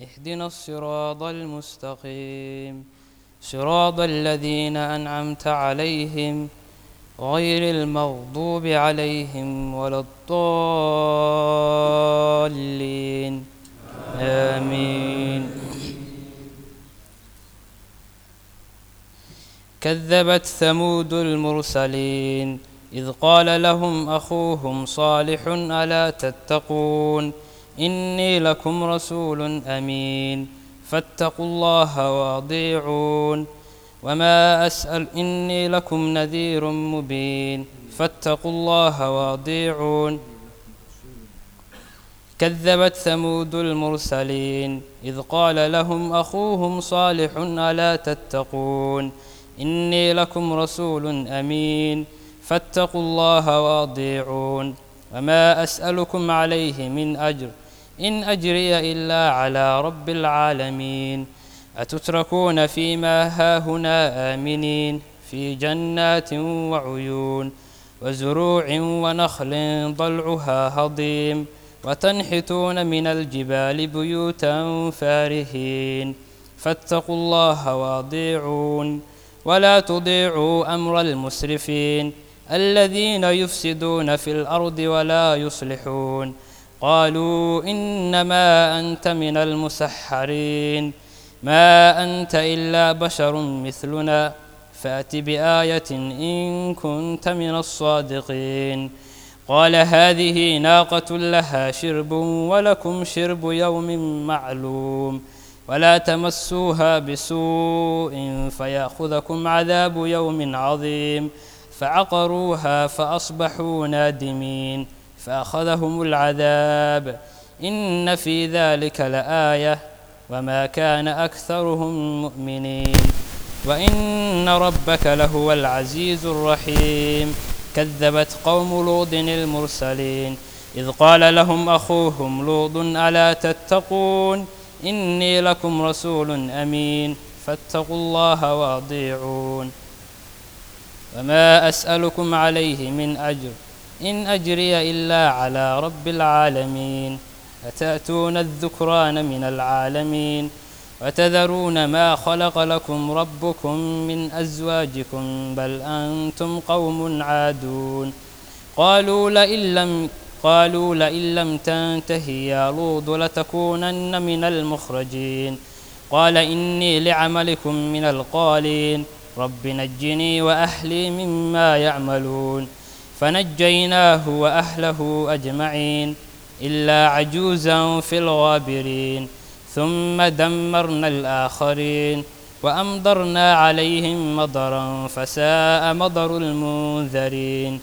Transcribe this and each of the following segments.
اهدنا الصراط المستقيم. صراط الذين أنعمت عليهم غير المغضوب عليهم ولا الضالين. آمين. كذبت ثمود المرسلين إذ قال لهم أخوهم صالح ألا تتقون؟ إني لكم رسول أمين. فاتقوا الله وأطيعون. وما أسأل إني لكم نذير مبين. فاتقوا الله وأطيعون. كذبت ثمود المرسلين. إذ قال لهم أخوهم صالح ألا تتقون. إني لكم رسول أمين. فاتقوا الله وأطيعون. وما أسألكم عليه من أجر. إن أجري إلا على رب العالمين. أتتركون فيما هاهنا آمنين في جنات وعيون وزروع ونخل ضلعها هضيم وتنحتون من الجبال بيوتا فارهين. فاتقوا الله واضيعون ولا تضيعوا أمر المسرفين الذين يفسدون في الأرض ولا يصلحون. قالوا إنما أنت من المسحرين. ما أنت إلا بشر مثلنا. فأت بآية إن كنت من الصادقين. قال هذه ناقة لها شرب ولكم شرب يوم معلوم. ولا تمسوها بسوء فيأخذكم عذاب يوم عظيم. فعقروها فأصبحوا نادمين. فأخذهم العذاب. إن في ذلك لآية. وما كان أكثرهم مؤمنين. وإن ربك لهو العزيز الرحيم. كذبت قوم لوط المرسلين. إذ قال لهم أخوهم لوط ألا تتقون؟ إني لكم رسول أمين. فاتقوا الله وأطيعون. وما أسألكم عليه من أجر. إن أجري إلا على رب العالمين. أتأتون الذكران من العالمين. وتذرون ما خلق لكم ربكم من أزواجكم بل أنتم قوم عادون. قالوا لئن لم قالوا لئن لم تنتهي يا لوط لتكونن من المخرجين. قال إني لعملكم من القالين. رب نجني وأهلي مما يعملون. فنجيناه وأهله أجمعين إلا عجوزا في الغابرين ثم دمرنا الآخرين وأمطرنا عليهم مطرا فساء مطر المنذرين.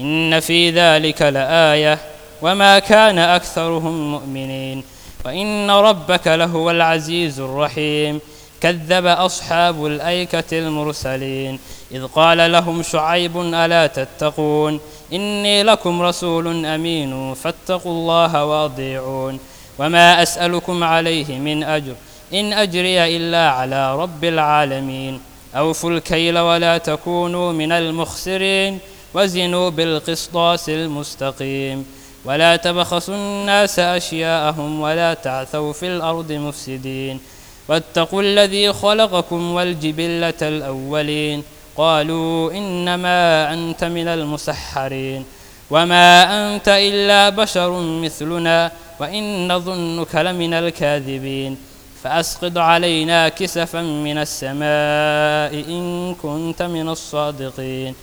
إن في ذلك لآية وما كان أكثرهم مؤمنين. وإن ربك لهو العزيز الرحيم. كذب أصحاب الأيكة المرسلين. إذ قال لهم شعيب ألا تتقون إني لكم رسول أمين فاتقوا الله وأطيعون وما أسألكم عليه من أجر إن أجري إلا على رب العالمين أوفوا الكيل ولا تكونوا من المخسرين وزنوا بالقسطاس المستقيم ولا تبخسوا الناس أشياءهم ولا تعثوا في الأرض مفسدين واتقوا الذي خلقكم والجبلة الأولين قالوا إنما أنت من المسحرين وما أنت إلا بشر مثلنا وإن نظنك لمن الكاذبين فأسقط علينا كسفا من السماء إن كنت من الصادقين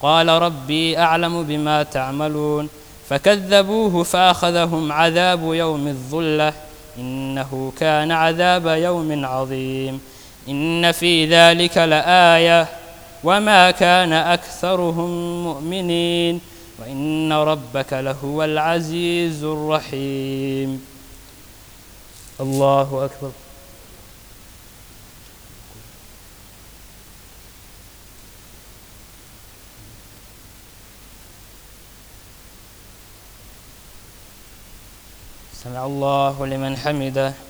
قال ربي أعلم بما تعملون فكذبوه فأخذهم عذاب يوم الظلة إنه كان عذاب يوم عظيم إن في ذلك لآية وما كان أكثرهم مؤمنين وإن ربك لهو العزيز الرحيم. الله أكبر. سمع الله لمن حمده.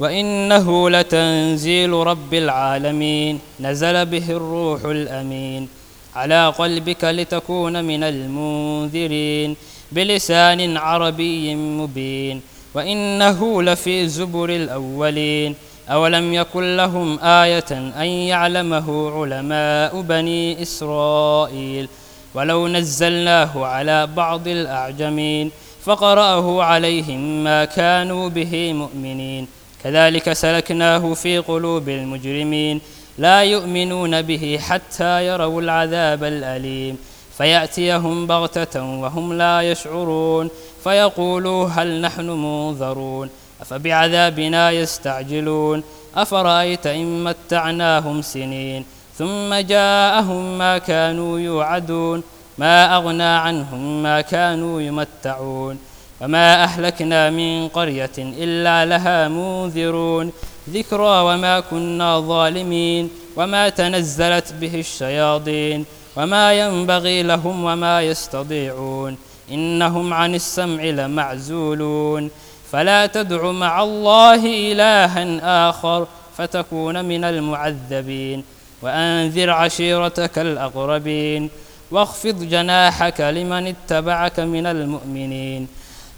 وإنه لتنزيل رب العالمين. نزل به الروح الأمين. على قلبك لتكون من المنذرين. بلسان عربي مبين. وإنه لفي زبر الأولين. أولم يكن لهم آية أن يعلمه علماء بني إسرائيل. ولو نزلناه على بعض الأعجمين. فقرأه عليهم ما كانوا به مؤمنين. كذلك سلكناه في قلوب المجرمين لا يؤمنون به حتى يروا العذاب الأليم. فيأتيهم بغتة وهم لا يشعرون. فيقولوا هل نحن منذرون أفبعذابنا يستعجلون؟ أفرأيت إن متعناهم سنين؟ ثم جاءهم ما كانوا يوعدون. ما أغنى عنهم ما كانوا يمتعون. وما أهلكنا من قرية إلا لها منذرون ذكرى وما كنا ظالمين وما تنزلت به الشياطين وما ينبغي لهم وما يستطيعون إنهم عن السمع لمعزولون فلا تدع مع الله إلها آخر فتكون من المعذبين وأنذر عشيرتك الأقربين واخفض جناحك لمن اتبعك من المؤمنين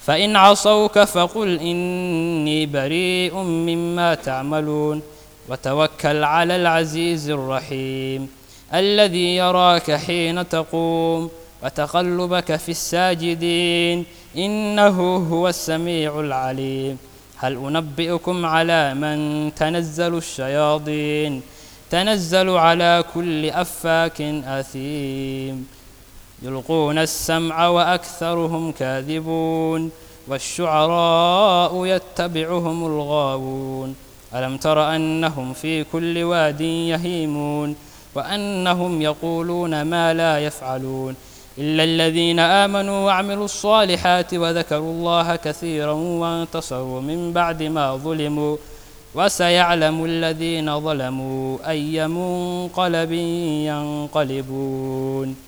فإن عصوك فقل إني بريء مما تعملون وتوكل على العزيز الرحيم الذي يراك حين تقوم وتقلبك في الساجدين إنه هو السميع العليم هل أنبئكم على من تنزل الشياطين تنزل على كل أفاك أثيم يلقون السمع وأكثرهم كاذبون والشعراء يتبعهم الغاوون ألم تر أنهم في كل واد يهيمون وأنهم يقولون ما لا يفعلون إلا الذين آمنوا وعملوا الصالحات وذكروا الله كثيرا وانتصروا من بعد ما ظلموا وسيعلم الذين ظلموا أي منقلب ينقلبون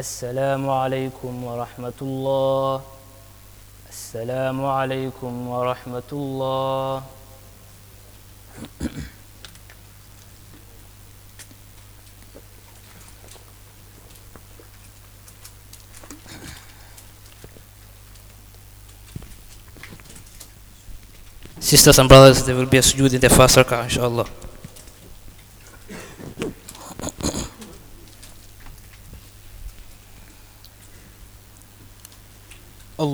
السلام عليكم ورحمة الله السلام عليكم ورحمة الله Sisters and brothers, there will be a sujood in the first rakah, inshallah.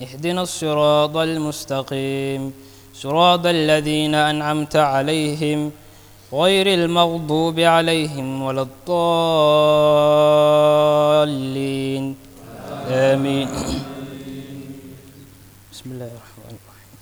اهدنا الصراط المستقيم. صراط الذين أنعمت عليهم غير المغضوب عليهم ولا الضالين. آمين. بسم الله الرحمن الرحيم.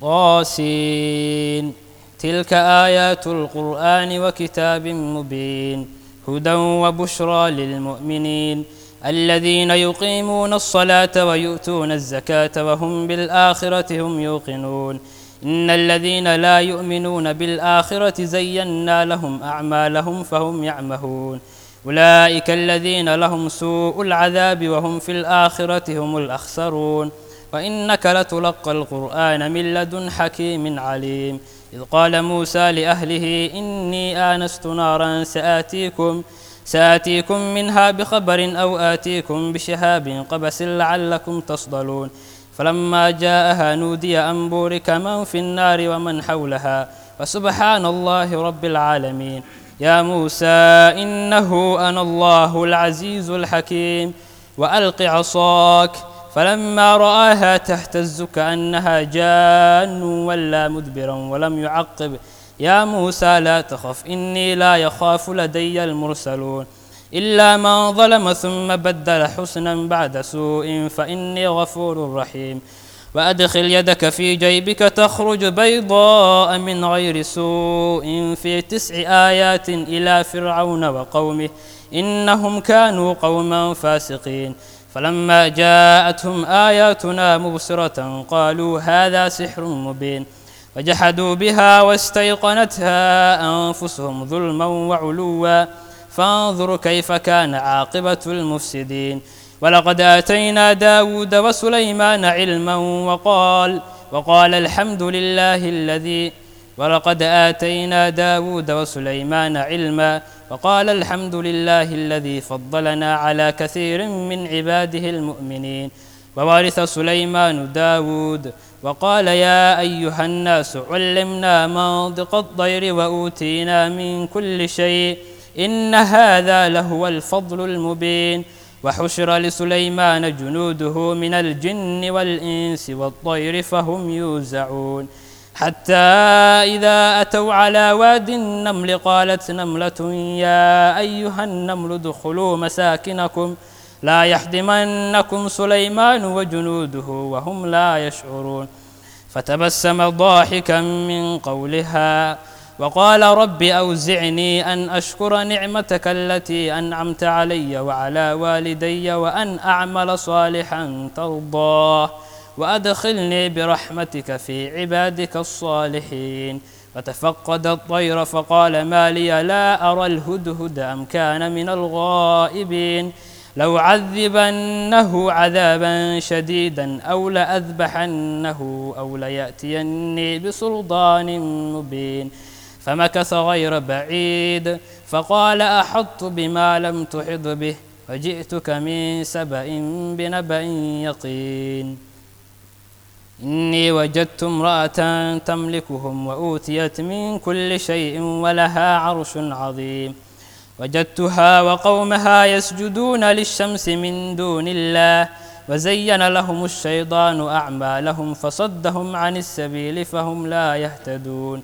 طاسين. تلك آيات القرآن وكتاب مبين. هدى وبشرى للمؤمنين. الذين يقيمون الصلاة ويؤتون الزكاة وهم بالآخرة هم يوقنون. إن الذين لا يؤمنون بالآخرة زينا لهم أعمالهم فهم يعمهون. أولئك الذين لهم سوء العذاب وهم في الآخرة هم الأخسرون. وإنك لتلقى القرآن من لدن حكيم عليم. إذ قال موسى لأهله إني آنست نارا سآتيكم سآتيكم منها بخبر أو آتيكم بشهاب قبس لعلكم تصطلون فلما جاءها نودي أن بورك من في النار ومن حولها. فسبحان الله رب العالمين. يا موسى إنه أنا الله العزيز الحكيم. وألق عصاك. فلما رآها تهتز كأنها جان ولا مدبرا ولم يعقب. يا موسى لا تخف إني لا يخاف لدي المرسلون. إلا من ظلم ثم بدل حسنا بعد سوء فإني غفور رحيم. وأدخل يدك في جيبك تخرج بيضاء من غير سوء في تسع آيات إلى فرعون وقومه إنهم كانوا قوما فاسقين. فلما جاءتهم آياتنا مبصرة قالوا هذا سحر مبين. وجحدوا بها واستيقنتها أنفسهم ظلما وعلوا. فانظر كيف كان عاقبة المفسدين. ولقد آتينا داود وسليمان علما وقال وقال الحمد لله الذي ولقد آتينا داود وسليمان علما وقال الحمد لله الذي فضلنا على كثير من عباده المؤمنين. وورث سليمان داود وقال يا أيها الناس علمنا منطق الطير وأوتينا من كل شيء إن هذا لهو الفضل المبين وحشر لسليمان جنوده من الجن والإنس والطير فهم يوزعون حتى إذا أتوا على واد النمل قالت نملة يا أيها النمل ادخلوا مساكنكم لا يحدمنكم سليمان وجنوده وهم لا يشعرون. فتبسم ضاحكا من قولها وقال رب أوزعني أن أشكر نعمتك التي أنعمت علي وعلى والدي وأن أعمل صالحا ترضاه وأدخلني برحمتك في عبادك الصالحين. فتفقد الطير فقال ما لي لا أرى الهدهد أم كان من الغائبين. لو عذبنه عذابا شديدا أو لأذبحنه أو ليأتيني بسلطان مبين. فمكث غير بعيد فقال أحط بما لم تحط به وجئتك من سبأ بنبأ يقين. إني وجدت امرأة تملكهم وأوتيت من كل شيء ولها عرش عظيم. وجدتها وقومها يسجدون للشمس من دون الله وزين لهم الشيطان أعمالهم فصدهم عن السبيل فهم لا يهتدون.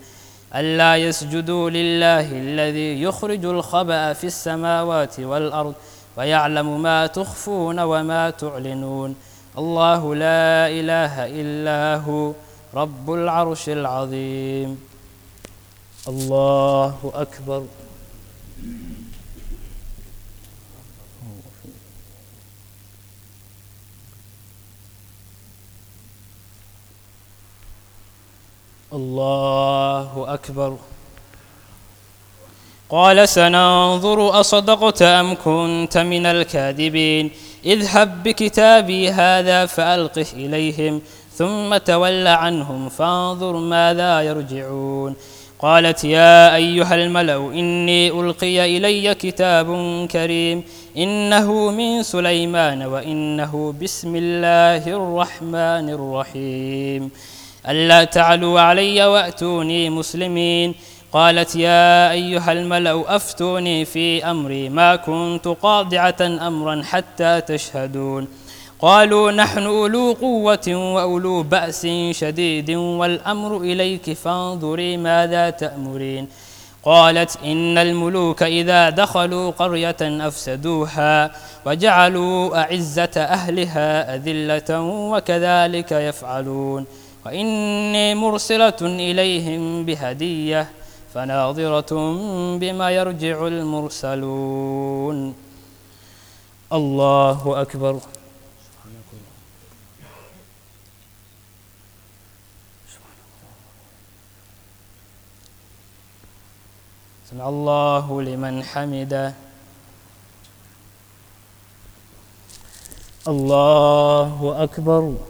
ألا يسجدوا لله الذي يخرج الخبأ في السماوات والأرض ويعلم ما تخفون وما تعلنون. الله لا إله إلا هو رب العرش العظيم. الله أكبر. الله أكبر. قال سننظر أصدقت أم كنت من الكاذبين. اذهب بكتابي هذا فألقه إليهم ثم تول عنهم فانظر ماذا يرجعون. قالت يا أيها الملأ إني ألقي إلي كتاب كريم إنه من سليمان وإنه بسم الله الرحمن الرحيم. ألا تعلوا علي وأتوني مسلمين. قالت يا أيها الملأ أفتوني في أمري. ما كنت قاضعة أمرا حتى تشهدون. قالوا نحن أولو قوة وأولو بأس شديد والأمر إليك فانظري ماذا تأمرين. قالت إن الملوك إذا دخلوا قرية أفسدوها وجعلوا أعزة أهلها أذلة وكذلك يفعلون. وإني مرسلة إليهم بهدية فناظرة بما يرجع المرسلون. الله أكبر. سمع الله لمن حمده. الله أكبر.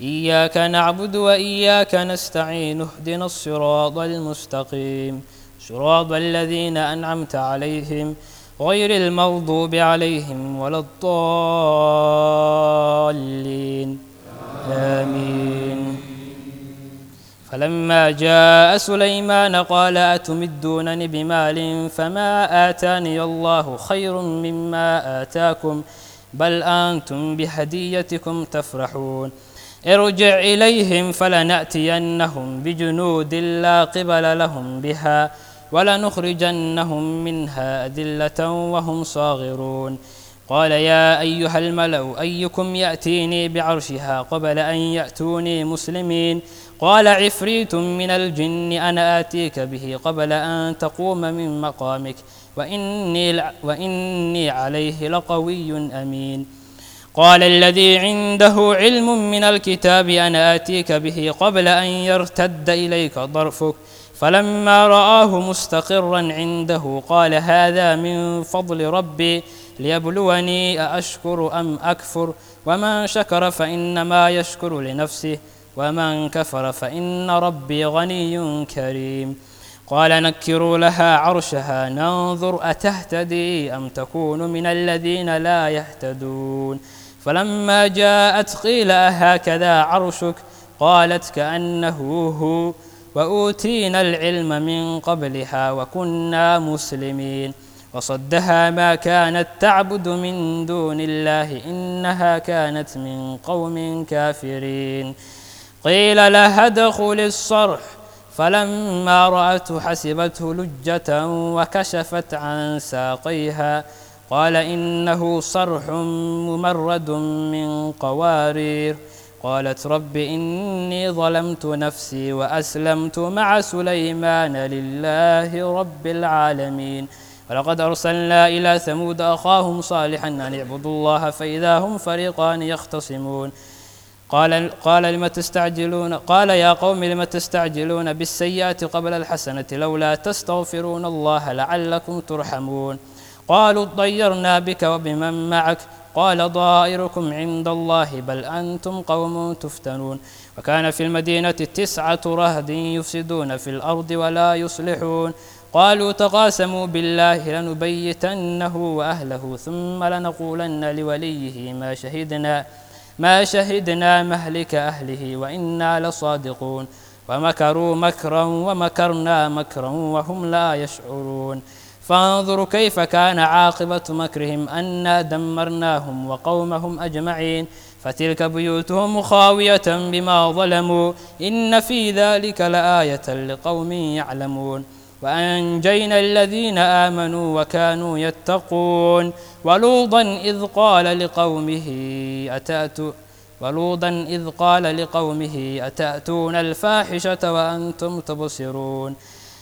إياك نعبد وإياك نستعين اهدنا الصراط المستقيم. صراط الذين أنعمت عليهم غير المغضوب عليهم ولا الضالين. آمين. فلما جاء سليمان قال أتمدونني بمال فما آتاني الله خير مما آتاكم بل أنتم بهديتكم تفرحون. ارجع إليهم فلنأتينهم بجنود لا قبل لهم بها ولنخرجنهم منها أذلة وهم صاغرون. قال يا أيها الملأ أيكم يأتيني بعرشها قبل أن يأتوني مسلمين؟ قال عفريت من الجن أنا آتيك به قبل أن تقوم من مقامك وإني, وإني عليه لقوي أمين. قال الذي عنده علم من الكتاب أنا آتيك به قبل أن يرتد إليك ضرفك فلما رآه مستقرا عنده قال هذا من فضل ربي ليبلوني أأشكر أم أكفر؟ ومن شكر فإنما يشكر لنفسه ومن كفر فإن ربي غني كريم. قال نكروا لها عرشها ننظر أتهتدي أم تكون من الذين لا يهتدون؟ فلما جاءت قيل أهكذا عرشك؟ قالت كأنه هو. وأوتينا العلم من قبلها وكنا مسلمين. وصدها ما كانت تعبد من دون الله إنها كانت من قوم كافرين. قيل لها ادخل الصرح. فلما رأته حسبته لجة وكشفت عن ساقيها. قال إنه صرح ممرد من قوارير. قالت رب إني ظلمت نفسي وأسلمت مع سليمان لله رب العالمين. ولقد أرسلنا إلى ثمود أخاهم صالحا أن اعبدوا الله فإذا هم فريقان يختصمون. قال قال لم تستعجلون قال يا قوم لم تستعجلون بالسيئة قبل الحسنة لولا تستغفرون الله لعلكم ترحمون. قالوا اطيرنا بك وبمن معك. قال ضائركم عند الله بل أنتم قوم تفتنون. وكان في المدينة تسعة رهد يفسدون في الأرض ولا يصلحون. قالوا تقاسموا بالله لنبيتنه وأهله ثم لنقولن لوليه ما شهدنا ما شهدنا مهلك أهله وإنا لصادقون. ومكروا مكرا ومكرنا مكرا وهم لا يشعرون. فانظروا كيف كان عاقبة مكرهم أنا دمرناهم وقومهم أجمعين فتلك بيوتهم خاوية بما ظلموا إن في ذلك لآية لقوم يعلمون. وأنجينا الذين آمنوا وكانوا يتقون. ولوطا إذ قال لقومه أتأتوا ولوطا إذ قال لقومه أتأتون الفاحشة وأنتم تبصرون؟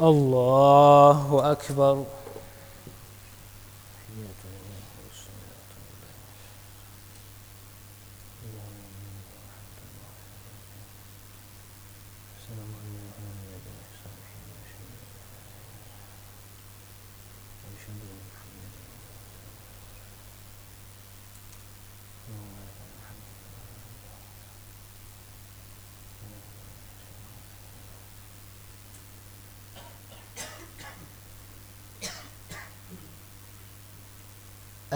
الله أكبر.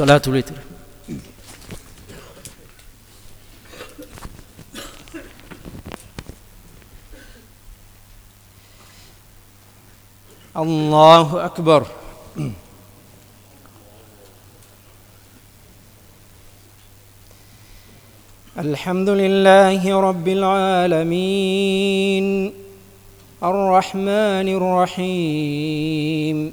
صلاة الوتر. الله أكبر. الحمد لله رب العالمين. الرحمن الرحيم.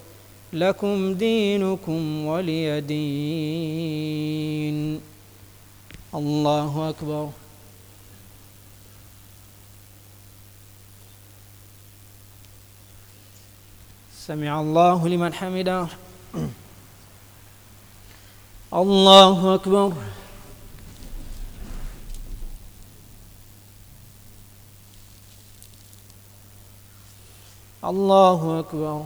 لكم دينكم ولي دين. الله أكبر. سمع الله لمن حمده. الله أكبر. الله أكبر.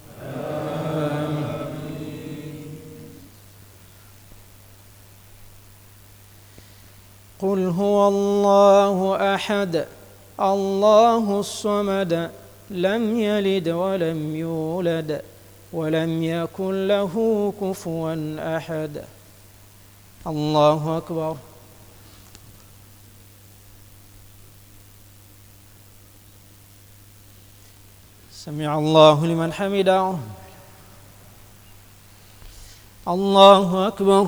قل هو الله أحد الله الصمد لم يلد ولم يولد ولم يكن له كفوا أحد. الله أكبر. سمع الله لمن حمده. الله أكبر.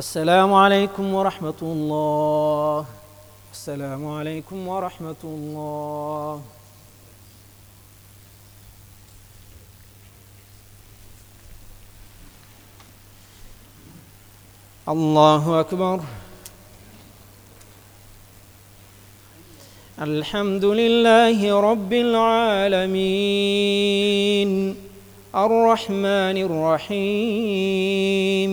السلام عليكم ورحمة الله. السلام عليكم ورحمة الله. الله أكبر. الحمد لله رب العالمين. الرحمن الرحيم.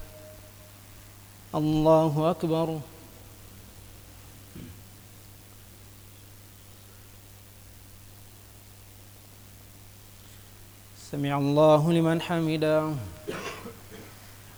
الله أكبر. سمع الله لمن حمده.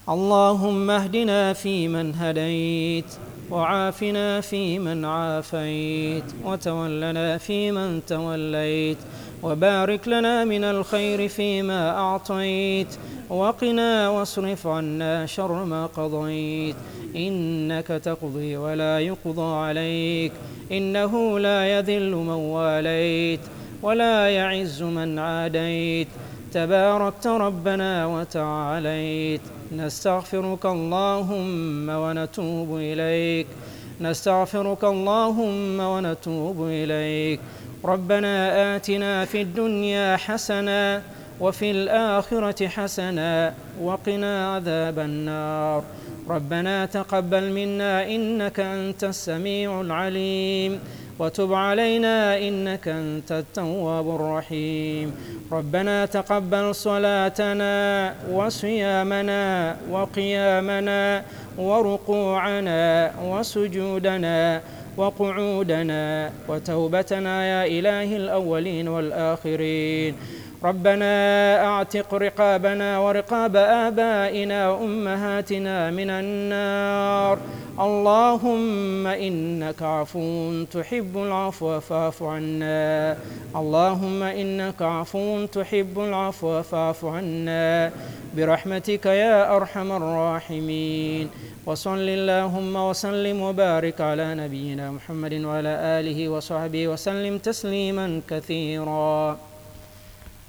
اللهم اهدنا فيمن هديت وعافنا فيمن عافيت وتولنا فيمن توليت وبارك لنا من الخير فيما أعطيت. وقنا واصرف عنا شر ما قضيت. إنك تقضي ولا يقضى عليك. إنه لا يذل من واليت ولا يعز من عاديت. تباركت ربنا وتعاليت. نستغفرك اللهم ونتوب إليك. نستغفرك اللهم ونتوب إليك. ربنا آتنا في الدنيا حسنة وفي الآخرة حسنة وقنا عذاب النار. ربنا تقبل منا إنك أنت السميع العليم وتب علينا إنك أنت التواب الرحيم. ربنا تقبل صلاتنا وصيامنا وقيامنا وركوعنا وسجودنا وقعودنا وتوبتنا يا إله الأولين والآخرين. ربنا أعتق رقابنا ورقاب آبائنا وأمهاتنا من النار. اللهم إنك عفو تحب العفو فاعف عنا. اللهم إنك عفو تحب العفو فاعف عنا. برحمتك يا أرحم الراحمين. وصل اللهم وسلم وبارك على نبينا محمد وعلى آله وصحبه وسلم تسليما كثيرا.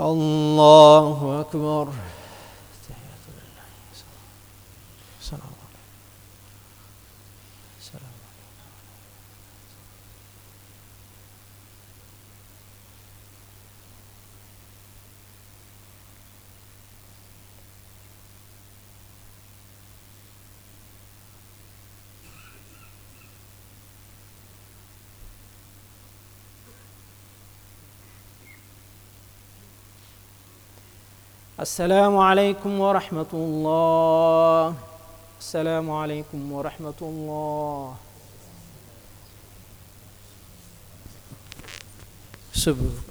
الله أكبر. السلام عليكم ورحمة الله. السلام عليكم ورحمة الله. سبحانك